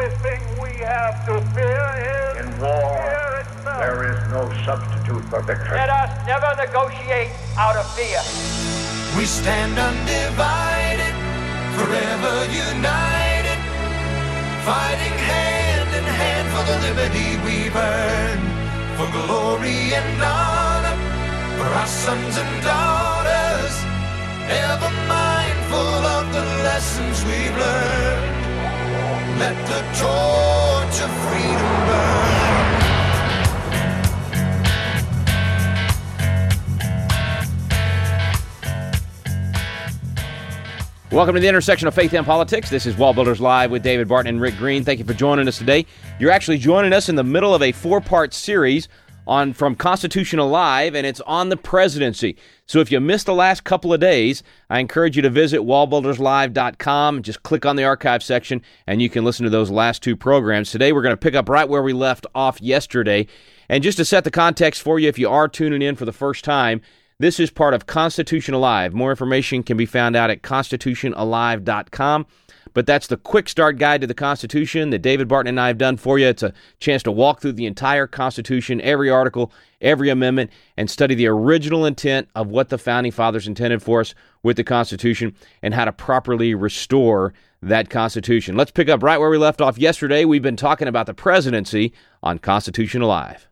only thing we have to fear is In war, fear itself. there is no substitute for victory. Let us never negotiate out of fear. We stand undivided, forever united, fighting hand in hand for the liberty we've earned, for glory and honor, for our sons and daughters, ever mindful of the lessons we've learned. Let the torch of freedom burn. Welcome to the intersection of faith and politics. This is Wall Builders Live with David Barton and Rick Green. Thank you for joining us today. You're actually joining us in the middle of a four-part series on from Constitution Alive, and it's on the presidency. So if you missed the last couple of days, I encourage you to visit wallbuilderslive.com. Just click on the archive section, and you can listen to those last two programs. Today, we're going to pick up right where we left off yesterday. And just to set the context for you, if you are tuning in for the first time, this is part of Constitution Alive. More information can be found out at constitutionalive.com. But that's the quick start guide to the Constitution that David Barton and I have done for you. It's a chance to walk through the entire Constitution, every article, every amendment, and study the original intent of what the Founding Fathers intended for us with the Constitution and how to properly restore that Constitution. Let's pick up right where we left off yesterday. We've been talking about the presidency on Constitution Alive.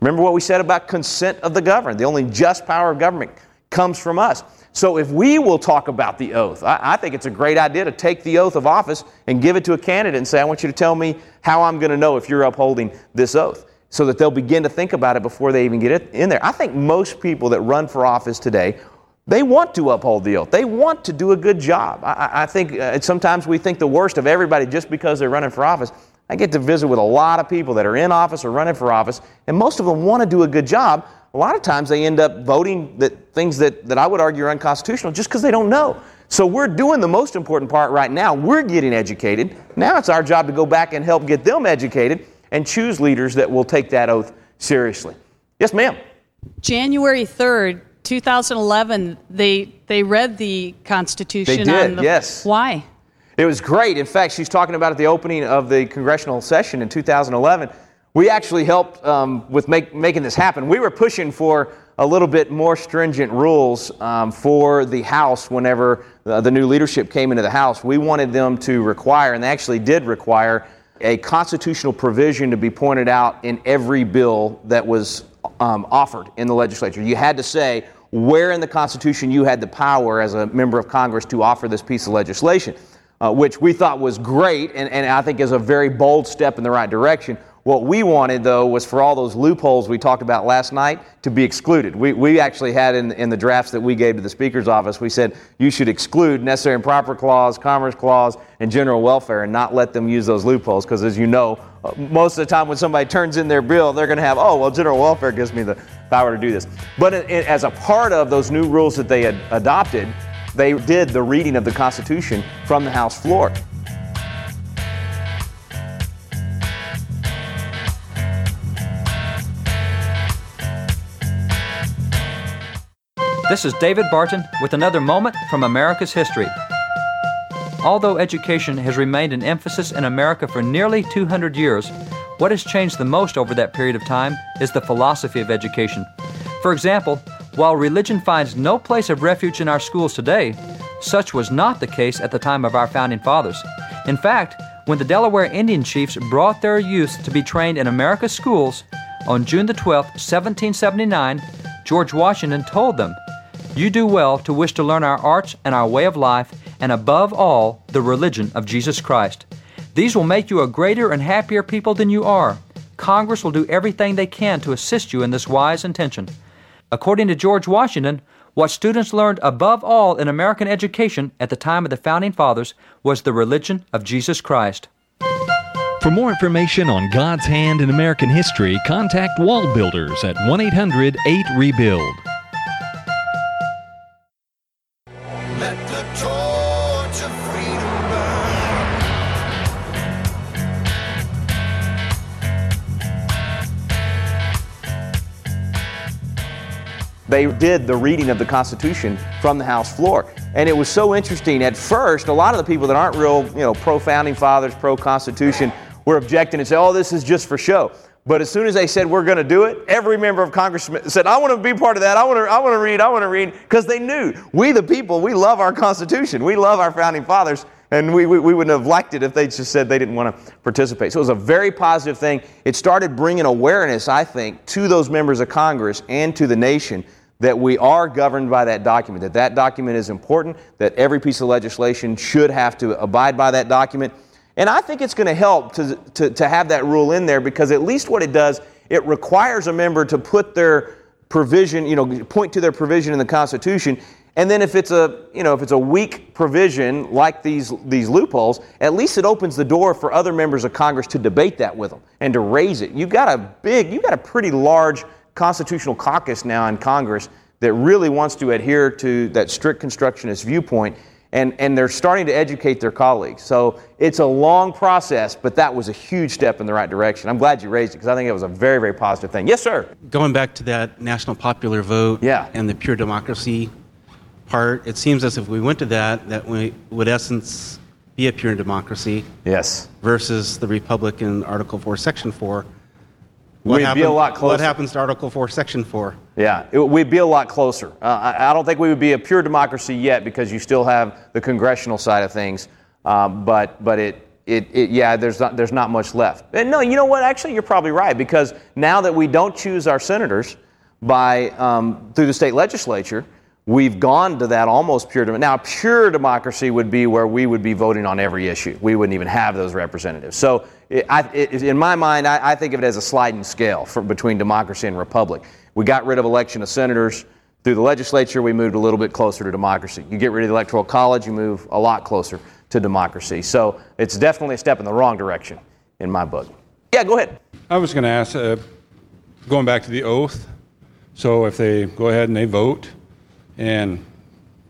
Remember what we said about consent of the governed. The only just power of government comes from us. So if we will talk about the oath, I, I, think it's a great idea to take the oath of office and give it to a candidate and say, I want you to tell me how I'm going to know if you're upholding this oath. So that they'll begin to think about it before they even get it in there. I think most people that run for office today, they want to uphold the oath. They want to do a good job. I, I think uh, sometimes we think the worst of everybody just because they're running for office. I get to visit with a lot of people that are in office or running for office, and most of them want to do a good job. A lot of times they end up voting that things that, that I would argue are unconstitutional just because they don't know. So we're doing the most important part right now. We're getting educated. Now it's our job to go back and help get them educated and choose leaders that will take that oath seriously. Yes, ma'am. January 3rd, 2011, they, they read the Constitution. They did, on the, yes. Why? It was great. In fact, she's talking about at the opening of the congressional session in 2011. We actually helped um, with make, making this happen. We were pushing for a little bit more stringent rules um, for the House whenever the new leadership came into the House. We wanted them to require, and they actually did require, a constitutional provision to be pointed out in every bill that was um, offered in the legislature. You had to say where in the Constitution you had the power as a member of Congress to offer this piece of legislation uh, which we thought was great and, and I think is a very bold step in the right direction. What we wanted, though, was for all those loopholes we talked about last night to be excluded. We, we actually had in, in the drafts that we gave to the Speaker's office, we said you should exclude necessary and proper clause, commerce clause, and general welfare and not let them use those loopholes because, as you know, uh, most of the time when somebody turns in their bill, they're going to have, oh, well, general welfare gives me the power to do this. But it, it, as a part of those new rules that they had adopted, they did the reading of the Constitution from the House floor. This is David Barton with another moment from America's history. Although education has remained an emphasis in America for nearly 200 years, what has changed the most over that period of time is the philosophy of education. For example, while religion finds no place of refuge in our schools today, such was not the case at the time of our founding fathers. In fact, when the Delaware Indian chiefs brought their youth to be trained in America's schools on June the 12th, 1779, George Washington told them, You do well to wish to learn our arts and our way of life, and above all, the religion of Jesus Christ. These will make you a greater and happier people than you are. Congress will do everything they can to assist you in this wise intention. According to George Washington, what students learned above all in American education at the time of the Founding Fathers was the religion of Jesus Christ. For more information on God's hand in American history, contact Wall Builders at 1 800 8 Rebuild. They did the reading of the Constitution from the House floor. And it was so interesting. At first, a lot of the people that aren't real, you know, pro founding fathers, pro Constitution, were objecting and said, oh, this is just for show. But as soon as they said we're going to do it, every member of Congress said, "I want to be part of that. I want to. I want to read. I want to read." Because they knew we, the people, we love our Constitution. We love our founding fathers, and we, we, we wouldn't have liked it if they just said they didn't want to participate. So it was a very positive thing. It started bringing awareness, I think, to those members of Congress and to the nation that we are governed by that document. That that document is important. That every piece of legislation should have to abide by that document and I think it's going to help to, to, to have that rule in there because at least what it does, it requires a member to put their provision, you know, point to their provision in the Constitution. And then if it's a, you know, if it's a weak provision like these, these loopholes, at least it opens the door for other members of Congress to debate that with them and to raise it. You've got a big, you've got a pretty large constitutional caucus now in Congress that really wants to adhere to that strict constructionist viewpoint and, and they're starting to educate their colleagues. So it's a long process, but that was a huge step in the right direction. I'm glad you raised it because I think it was a very, very positive thing. Yes, sir. Going back to that national popular vote yeah. and the pure democracy part, it seems as if we went to that, that we would essence be a pure democracy. Yes. Versus the Republican Article 4, Section 4 what we'd happen, be a lot closer. What happens to Article 4, Section 4? Yeah, it, we'd be a lot closer. Uh, I, I, don't think we would be a pure democracy yet because you still have the congressional side of things. Um, but but it, it, it, yeah, there's not, there's not much left. And no, you know what? Actually, you're probably right because now that we don't choose our senators by um, through the state legislature, We've gone to that almost pure democracy. Now, pure democracy would be where we would be voting on every issue. We wouldn't even have those representatives. So, it, I, it, in my mind, I, I, think of it as a sliding scale for, between democracy and republic. We got rid of election of senators through the legislature. We moved a little bit closer to democracy. You get rid of the electoral college, you move a lot closer to democracy. So, it's definitely a step in the wrong direction in my book. Yeah, go ahead. I was going to ask, uh, going back to the oath. So, if they go ahead and they vote and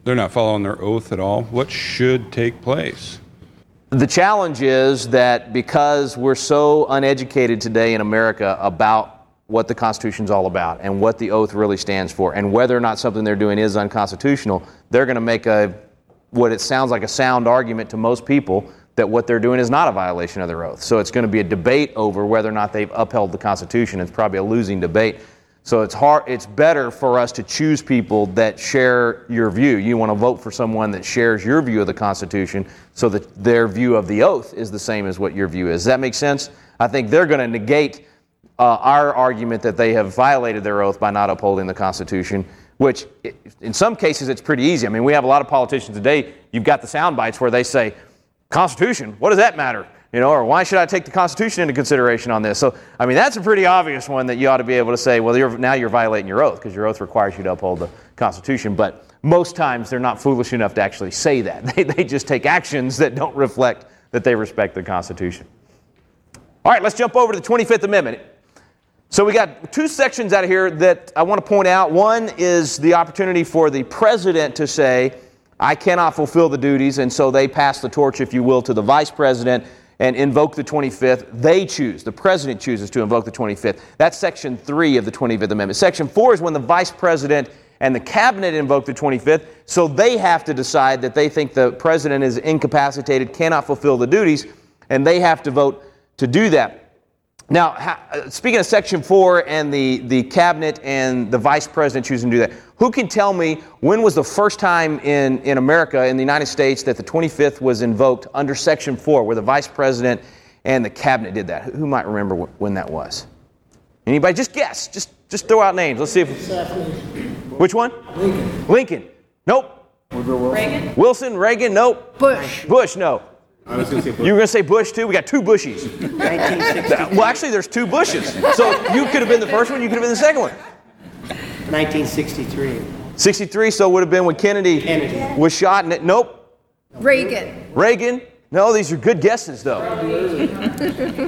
they're not following their oath at all, what should take place? The challenge is that because we're so uneducated today in America about what the Constitution is all about and what the oath really stands for, and whether or not something they're doing is unconstitutional, they're going to make a what it sounds like a sound argument to most people that what they're doing is not a violation of their oath. So it's going to be a debate over whether or not they've upheld the Constitution. It's probably a losing debate. So it's hard it's better for us to choose people that share your view. You want to vote for someone that shares your view of the Constitution so that their view of the oath is the same as what your view is. Does that make sense? I think they're going to negate uh, our argument that they have violated their oath by not upholding the Constitution, which in some cases it's pretty easy. I mean, we have a lot of politicians today, you've got the sound bites where they say, Constitution, what does that matter? You know, or why should I take the Constitution into consideration on this? So, I mean, that's a pretty obvious one that you ought to be able to say, well, you're, now you're violating your oath because your oath requires you to uphold the Constitution. But most times they're not foolish enough to actually say that. They, they just take actions that don't reflect that they respect the Constitution. All right, let's jump over to the 25th Amendment. So we got two sections out of here that I want to point out. One is the opportunity for the president to say, I cannot fulfill the duties, and so they pass the torch, if you will, to the vice president and invoke the 25th. They choose, the president chooses to invoke the 25th. That's section 3 of the 25th Amendment. Section 4 is when the vice president and the cabinet invoke the 25th, so they have to decide that they think the president is incapacitated, cannot fulfill the duties, and they have to vote to do that. Now, uh, speaking of Section 4 and the, the cabinet and the vice president choosing to do that, who can tell me when was the first time in, in America, in the United States, that the 25th was invoked under Section 4, where the vice president and the cabinet did that? Who might remember when that was? Anybody? Just guess. Just, just throw out names. Let's see if. Which one? Lincoln. Lincoln. Nope. Reagan. Wilson, Reagan, nope. Bush. Bush, no. I was going to say Bush. You were going to say Bush too? We got two Bushies. Well, actually, there's two Bushes. So you could have been the first one, you could have been the second one. 1963. 63, so it would have been when Kennedy, Kennedy. was shot. And it, nope. Reagan. Reagan. No, these are good guesses, though.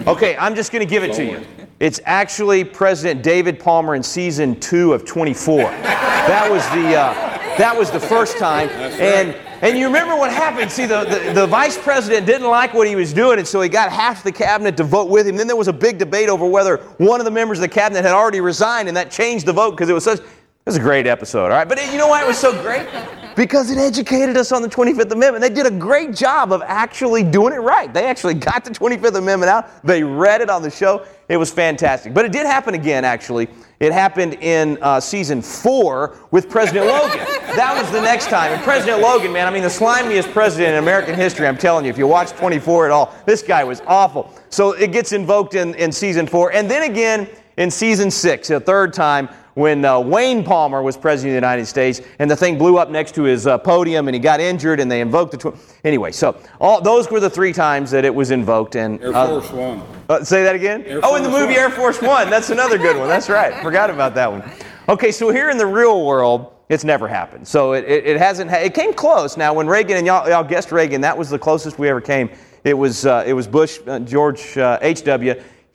Okay, I'm just going to give it to you. It's actually President David Palmer in season two of 24. That was the uh, that was the first time, and and you remember what happened? See, the, the, the, vice president didn't like what he was doing, and so he got half the cabinet to vote with him. Then there was a big debate over whether one of the members of the cabinet had already resigned, and that changed the vote because it was such. It was a great episode, all right? But you know why it was so great? Because it educated us on the 25th Amendment. They did a great job of actually doing it right. They actually got the 25th Amendment out, they read it on the show. It was fantastic. But it did happen again, actually. It happened in uh, season four with President Logan. That was the next time. And President Logan, man, I mean, the slimiest president in American history, I'm telling you, if you watch 24 at all, this guy was awful. So it gets invoked in, in season four. And then again in season six, a third time, when uh, Wayne Palmer was president of the United States, and the thing blew up next to his uh, podium, and he got injured, and they invoked the. Tw- anyway, so all those were the three times that it was invoked. And Air uh, Force One. uh, say that again. Air oh, in the movie One. Air Force One. That's another good one. That's right. Forgot about that one. Okay, so here in the real world, it's never happened. So it, it, it hasn't. Ha- it came close. Now, when Reagan and y'all, y'all guessed Reagan, that was the closest we ever came. It was uh, it was Bush, uh, George uh, H.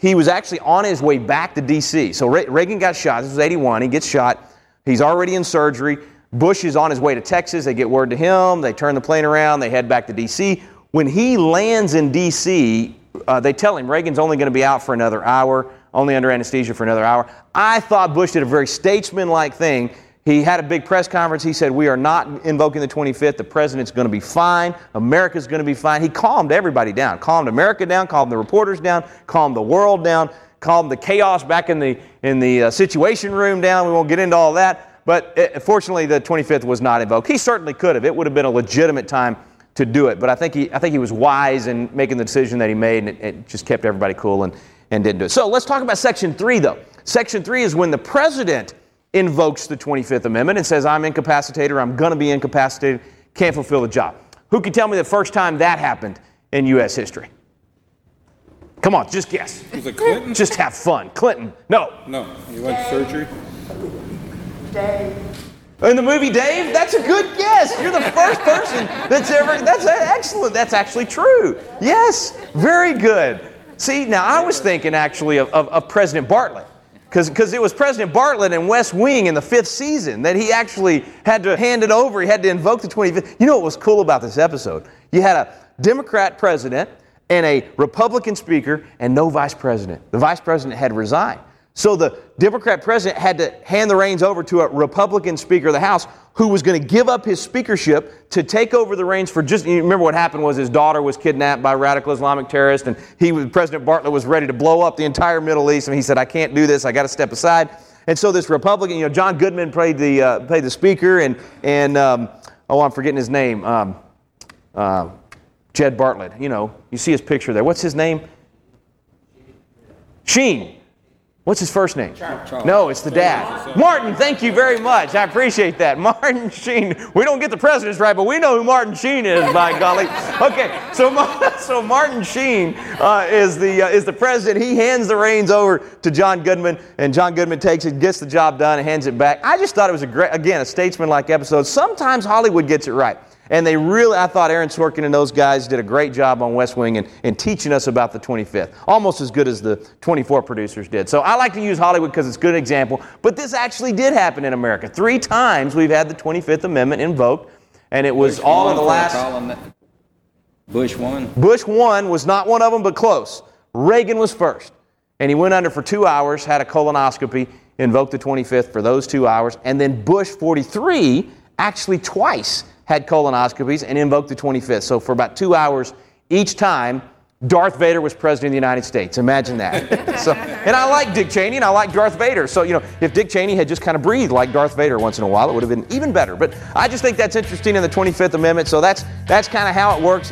He was actually on his way back to D.C. So Re- Reagan got shot. This was 81. He gets shot. He's already in surgery. Bush is on his way to Texas. They get word to him. They turn the plane around. They head back to D.C. When he lands in D.C., uh, they tell him Reagan's only going to be out for another hour, only under anesthesia for another hour. I thought Bush did a very statesmanlike thing. He had a big press conference. He said, We are not invoking the 25th. The president's going to be fine. America's going to be fine. He calmed everybody down, calmed America down, calmed the reporters down, calmed the world down, calmed the chaos back in the, in the uh, situation room down. We won't get into all that. But uh, fortunately, the 25th was not invoked. He certainly could have. It would have been a legitimate time to do it. But I think he, I think he was wise in making the decision that he made, and it, it just kept everybody cool and, and didn't do it. So let's talk about Section 3, though. Section 3 is when the president invokes the 25th Amendment and says, I'm incapacitated or I'm going to be incapacitated, can't fulfill the job. Who can tell me the first time that happened in U.S. history? Come on, just guess. Was it Clinton? Just have fun. Clinton. No. No, he went to surgery. Dave. In the movie Dave, that's a good guess. You're the first person that's ever. That's excellent. That's actually true. Yes, very good. See, now I was thinking actually of, of, of President Bartlet. Because it was President Bartlet in West Wing in the fifth season that he actually had to hand it over. He had to invoke the 25th. You know what was cool about this episode? You had a Democrat president and a Republican speaker and no vice president. The vice president had resigned. So the Democrat president had to hand the reins over to a Republican Speaker of the House who was going to give up his speakership to take over the reins for just. You remember what happened was his daughter was kidnapped by radical Islamic terrorists, and he, was- President Bartlet, was ready to blow up the entire Middle East, and he said, "I can't do this. I got to step aside." And so this Republican, you know, John Goodman played the uh, played the speaker, and and um, oh, I'm forgetting his name. Um, uh, Jed Bartlet. You know, you see his picture there. What's his name? Sheen. What's his first name? No, it's the dad. Martin, thank you very much. I appreciate that. Martin Sheen. We don't get the presidents right, but we know who Martin Sheen is, by golly. Okay, so, so Martin Sheen uh, is, the, uh, is the president. He hands the reins over to John Goodman, and John Goodman takes it, gets the job done, and hands it back. I just thought it was, a great, again, a statesman-like episode. Sometimes Hollywood gets it right. And they really, I thought Aaron Sorkin and those guys did a great job on West Wing and, in teaching us about the 25th. Almost as good as the 24 producers did. So I like to use Hollywood because it's a good example. But this actually did happen in America. Three times we've had the 25th Amendment invoked, and it was all in the last. Bush won. Bush one was not one of them, but close. Reagan was first. And he went under for two hours, had a colonoscopy, invoked the 25th for those two hours. And then Bush 43 actually twice had colonoscopies and invoked the 25th. So for about two hours each time, Darth Vader was president of the United States. Imagine that. so, and I like Dick Cheney and I like Darth Vader. So, you know, if Dick Cheney had just kind of breathed like Darth Vader once in a while, it would have been even better. But I just think that's interesting in the 25th Amendment. So that's, that's kind of how it works.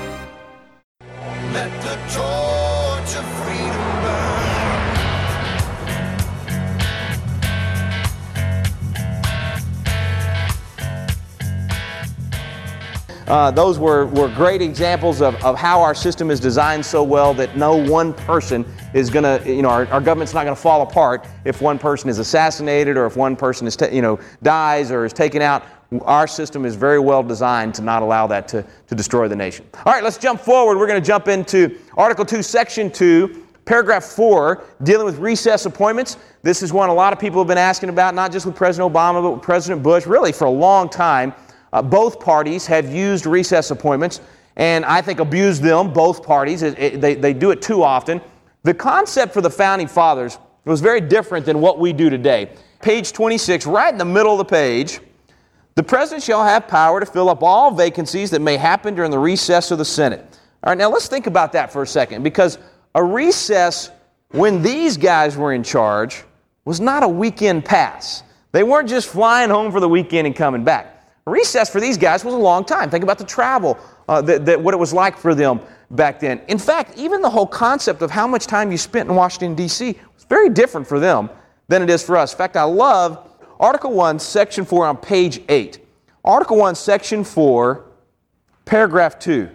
Let the torch of freedom burn. Uh, those were, were great examples of, of how our system is designed so well that no one person is going to, you know, our, our government's not going to fall apart if one person is assassinated or if one person is, ta- you know, dies or is taken out. Our system is very well designed to not allow that to, to destroy the nation. All right, let's jump forward. We're going to jump into Article 2, Section 2, Paragraph 4, dealing with recess appointments. This is one a lot of people have been asking about, not just with President Obama, but with President Bush, really for a long time. Uh, both parties have used recess appointments, and I think abused them, both parties. It, it, they, they do it too often. The concept for the Founding Fathers was very different than what we do today. Page 26, right in the middle of the page, the President shall have power to fill up all vacancies that may happen during the recess of the Senate. All right, now let's think about that for a second, because a recess when these guys were in charge was not a weekend pass. They weren't just flying home for the weekend and coming back. A recess for these guys was a long time. Think about the travel, uh, that, that, what it was like for them back then. In fact, even the whole concept of how much time you spent in Washington, D.C. was very different for them than it is for us. In fact, I love Article 1, Section 4 on page 8. Article 1, Section 4, paragraph 2.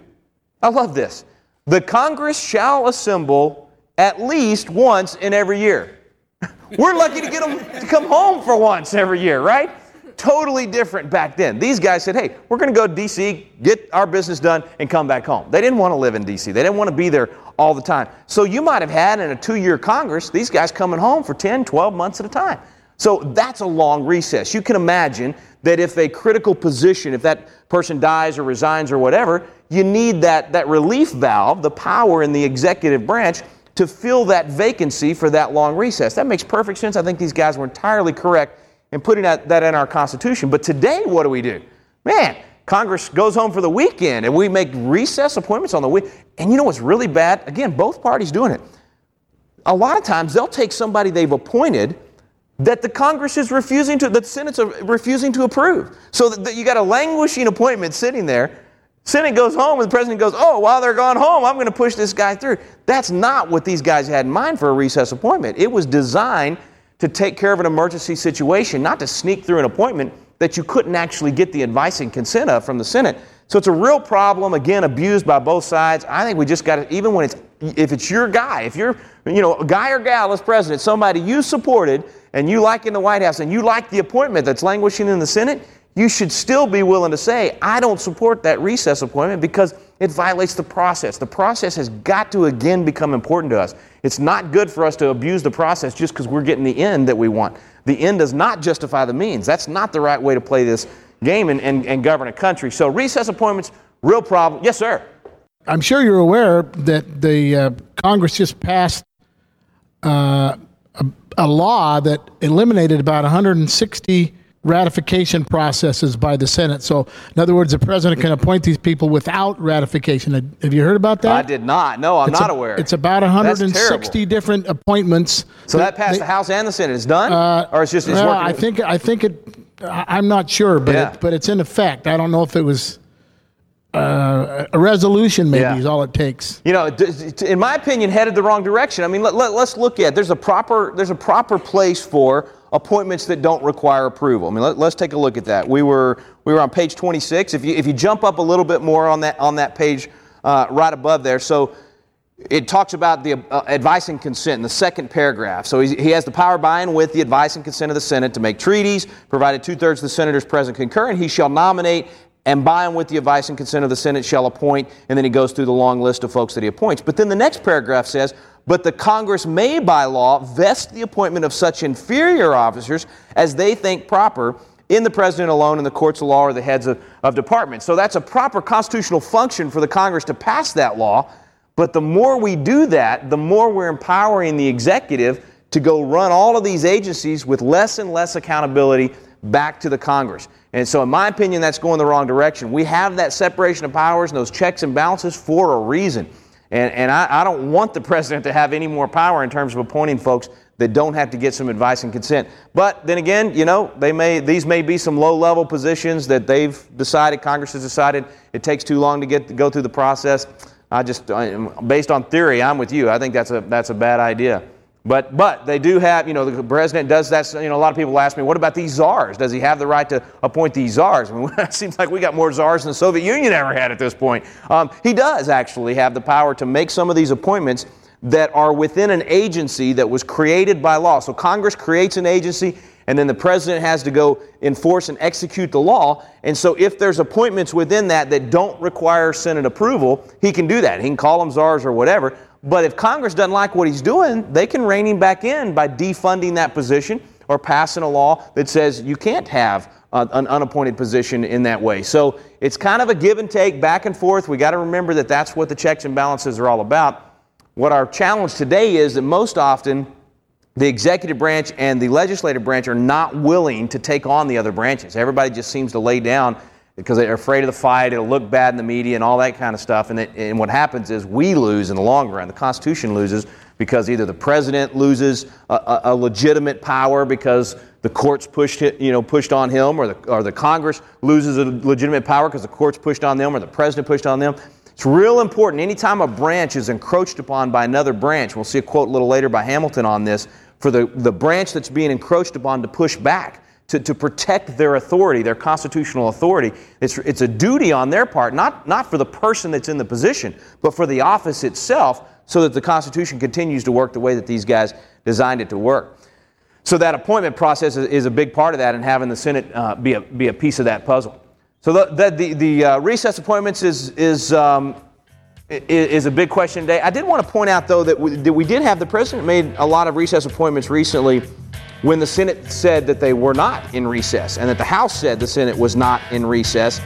I love this. The Congress shall assemble at least once in every year. We're lucky to get them to come home for once every year, right? Totally different back then. These guys said, hey, we're going to go to D.C., get our business done, and come back home. They didn't want to live in D.C., they didn't want to be there all the time. So you might have had in a two year Congress these guys coming home for 10, 12 months at a time. So that's a long recess. You can imagine that if a critical position, if that person dies or resigns or whatever, you need that, that relief valve, the power in the executive branch, to fill that vacancy for that long recess. That makes perfect sense. I think these guys were entirely correct in putting that, that in our Constitution. But today, what do we do? Man, Congress goes home for the weekend and we make recess appointments on the week. And you know what's really bad? Again, both parties doing it. A lot of times they'll take somebody they've appointed that the Congress is refusing to, that the Senate's refusing to approve. So that you got a languishing appointment sitting there. Senate goes home and the president goes, Oh, while they're gone home, I'm going to push this guy through. That's not what these guys had in mind for a recess appointment. It was designed to take care of an emergency situation, not to sneak through an appointment that you couldn't actually get the advice and consent of from the Senate. So it's a real problem, again, abused by both sides. I think we just got to, even when it's, if it's your guy, if you're, you know, guy or gal as president, somebody you supported and you like in the White House and you like the appointment that's languishing in the Senate, you should still be willing to say, I don't support that recess appointment because it violates the process. The process has got to again become important to us. It's not good for us to abuse the process just because we're getting the end that we want. The end does not justify the means. That's not the right way to play this game and, and, and govern a country. So, recess appointments, real problem. Yes, sir. I'm sure you're aware that the uh, Congress just passed uh, a, a law that eliminated about 160 ratification processes by the Senate. So, in other words, the president can appoint these people without ratification. Have you heard about that? I did not. No, I'm it's not a, aware. It's about 160 different appointments. So that passed they, the House and the Senate. It's done, uh, or it's just it's well, working. I think I think it. I'm not sure, but Yeah. it, but it's in effect. I don't know if it was uh, a resolution. Maybe Yeah. is all it takes. you know, in my opinion, headed the wrong direction. I mean, let, let, us look at there's a proper there's a proper place for appointments that don't require approval. I mean, let, us take a look at that. We were we were on page 26. If you if you jump up a little bit more on that on that page uh, right above there, so. It talks about the uh, advice and consent in the second paragraph. So he, he has the power by and with the advice and consent of the Senate to make treaties, provided two thirds of the senators present concur, and he shall nominate and by and with the advice and consent of the Senate shall appoint, and then he goes through the long list of folks that he appoints. But then the next paragraph says, but the Congress may by law vest the appointment of such inferior officers as they think proper, in the president alone, and the courts of law or the heads of, of departments. So that's a proper constitutional function for the Congress to pass that law. But the more we do that, the more we're empowering the executive to go run all of these agencies with less and less accountability back to the Congress. And so, in my opinion, that's going the wrong direction. We have that separation of powers and those checks and balances for a reason. And, and I, I don't want the president to have any more power in terms of appointing folks that don't have to get some advice and consent. But then again, you know, they may these may be some low-level positions that they've decided Congress has decided it takes too long to get to go through the process. I just based on theory, I'm with you. I think that's a that's a bad idea. But, but they do have, you know, the president does that. You know, a lot of people ask me, what about these czars? Does he have the right to appoint these czars? I mean, it seems like we got more czars than the Soviet Union ever had at this point. Um, he does actually have the power to make some of these appointments that are within an agency that was created by law. So Congress creates an agency, and then the president has to go enforce and execute the law. And so if there's appointments within that that don't require Senate approval, he can do that. He can call them czars or whatever. But if Congress doesn't like what he's doing, they can rein him back in by defunding that position or passing a law that says you can't have uh, an unappointed position in that way. So it's kind of a give and take, back and forth. We got to remember that that's what the checks and balances are all about. What our challenge today is that most often the executive branch and the legislative branch are not willing to take on the other branches. Everybody just seems to lay down because they're afraid of the fight. It'll look bad in the media and all that kind of stuff. And, it, and what happens is we lose in the long run. The Constitution loses because either the president loses a, a, a legitimate power because the courts pushed it, you know, pushed on him, or the, or the Congress loses a legitimate power because the courts pushed on them, or the president pushed on them. It's real important. Anytime a branch is encroached upon by another branch, we'll see a quote a little later by Hamilton on this, for the, the branch that's being encroached upon to push back to, to protect their authority, their constitutional authority. It's, it's a duty on their part, not, not for the person that's in the position, but for the office itself, so that the Constitution continues to work the way that these guys designed it to work. So that appointment process is, a big part of that, and having the Senate uh, be, a, be a piece of that puzzle. So the, the, the, the uh, recess appointments is, is, um, is a big question today. I did want to point out, though, that we, that we did have the president made a lot of recess appointments recently when the Senate said that they were not in recess and that the House said the Senate was not in recess.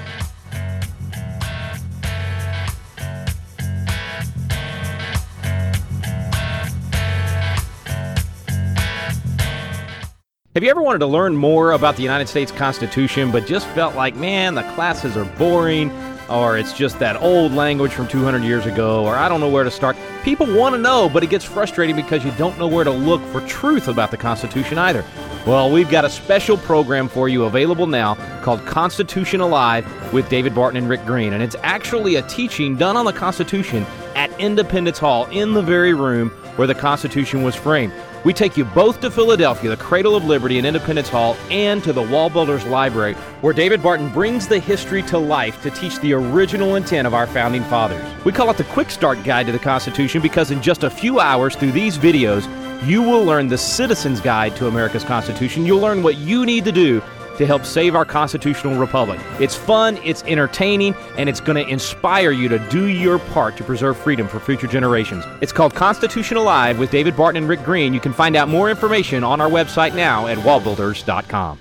Have you ever wanted to learn more about the United States Constitution but just felt like, man, the classes are boring? Or it's just that old language from 200 years ago, or I don't know where to start. People want to know, but it gets frustrating because you don't know where to look for truth about the Constitution either. Well, we've got a special program for you available now called Constitution Alive with David Barton and Rick Green, and it's actually a teaching done on the Constitution at Independence Hall in the very room where the Constitution was framed. We take you both to Philadelphia, the cradle of liberty and Independence Hall, and to the Wallbuilders Library, where David Barton brings the history to life to teach the original intent of our founding fathers. We call it the Quick Start Guide to the Constitution because in just a few hours through these videos, you will learn the Citizen's Guide to America's Constitution. You'll learn what you need to do to help save our constitutional republic. It's fun, it's entertaining, and it's going to inspire you to do your part to preserve freedom for future generations. It's called Constitution Alive with David Barton and Rick Green. You can find out more information on our website now at wallbuilders.com.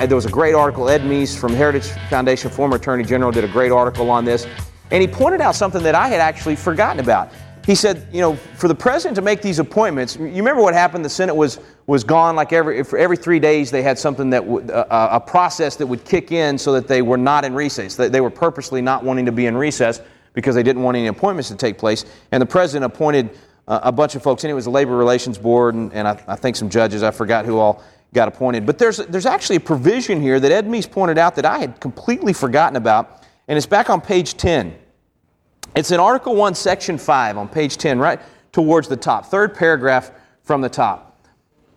There was a great article. Ed Meese from Heritage Foundation, former Attorney General, did a great article on this. And he pointed out something that I had actually forgotten about. He said, you know, for the president to make these appointments, you remember what happened? The Senate was was gone like every for every three days. They had something that would, uh, a process that would kick in so that they were not in recess. They, they were purposely not wanting to be in recess because they didn't want any appointments to take place. And the president appointed uh, a bunch of folks, and it was the Labor Relations Board, and, and I, I think some judges. I forgot who all got appointed. But there's, there's actually a provision here that Ed Meese pointed out that I had completely forgotten about, and it's back on page 10. It's in Article 1, Section 5 on page 10, right towards the top, third paragraph from the top.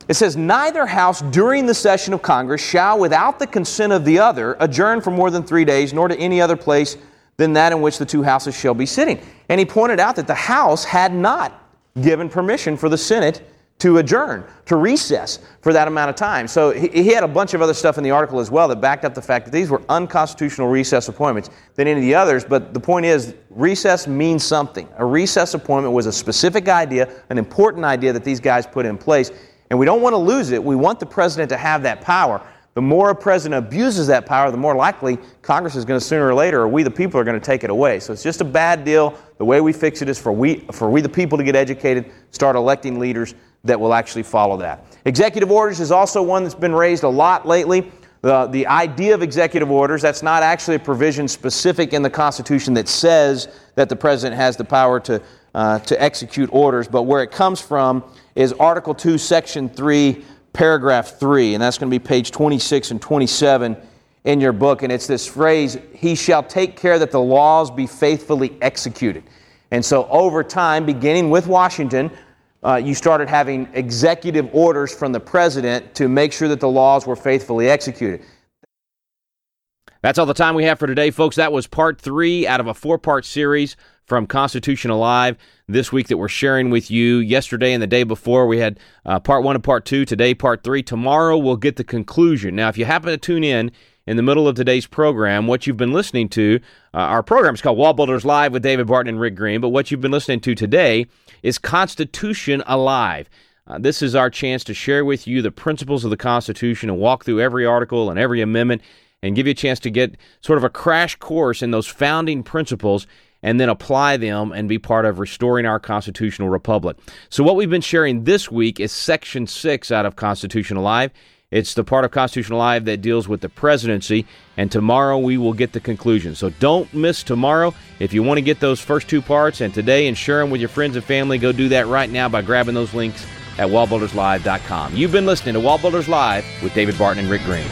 It says, Neither house during the session of Congress shall, without the consent of the other, adjourn for more than three days, nor to any other place than that in which the two houses shall be sitting. And he pointed out that the House had not given permission for the Senate to adjourn, to recess for that amount of time. So he, he, had a bunch of other stuff in the article as well that backed up the fact that these were unconstitutional recess appointments than any of the others. But the point is, recess means something. A recess appointment was a specific idea, an important idea that these guys put in place. And we don't want to lose it. We want the president to have that power. The more a president abuses that power, the more likely Congress is going to sooner or later, or we the people are going to take it away. So it's just a bad deal. The way we fix it is for we, for we the people to get educated, start electing leaders that will actually follow that. Executive orders is also one that's been raised a lot lately. The, the idea of executive orders, that's not actually a provision specific in the Constitution that says that the president has the power to, uh, to execute orders, but where it comes from is Article 2, Section 3, Paragraph 3, and that's going to be page 26 and 27 in your book. And it's this phrase, He shall take care that the laws be faithfully executed. And so over time, beginning with Washington, uh, you started having executive orders from the president to make sure that the laws were faithfully executed. That's all the time we have for today, folks. That was part three out of a four part series from Constitution Alive this week that we're sharing with you. Yesterday and the day before, we had uh, part one and part two. Today, part three. Tomorrow, we'll get the conclusion. Now, if you happen to tune in in the middle of today's program, what you've been listening to, uh, our program is called Wall Builders Live with David Barton and Rick Green, but what you've been listening to today is Constitution Alive. Uh, this is our chance to share with you the principles of the Constitution and walk through every article and every amendment and give you a chance to get sort of a crash course in those founding principles and then apply them and be part of restoring our constitutional republic. So, what we've been sharing this week is Section 6 out of Constitution Alive. It's the part of Constitution Live that deals with the presidency, and tomorrow we will get the conclusion. So don't miss tomorrow. If you want to get those first two parts and today and share them with your friends and family, go do that right now by grabbing those links at wallbuilderslive.com. You've been listening to Wallbuilders Live with David Barton and Rick Green.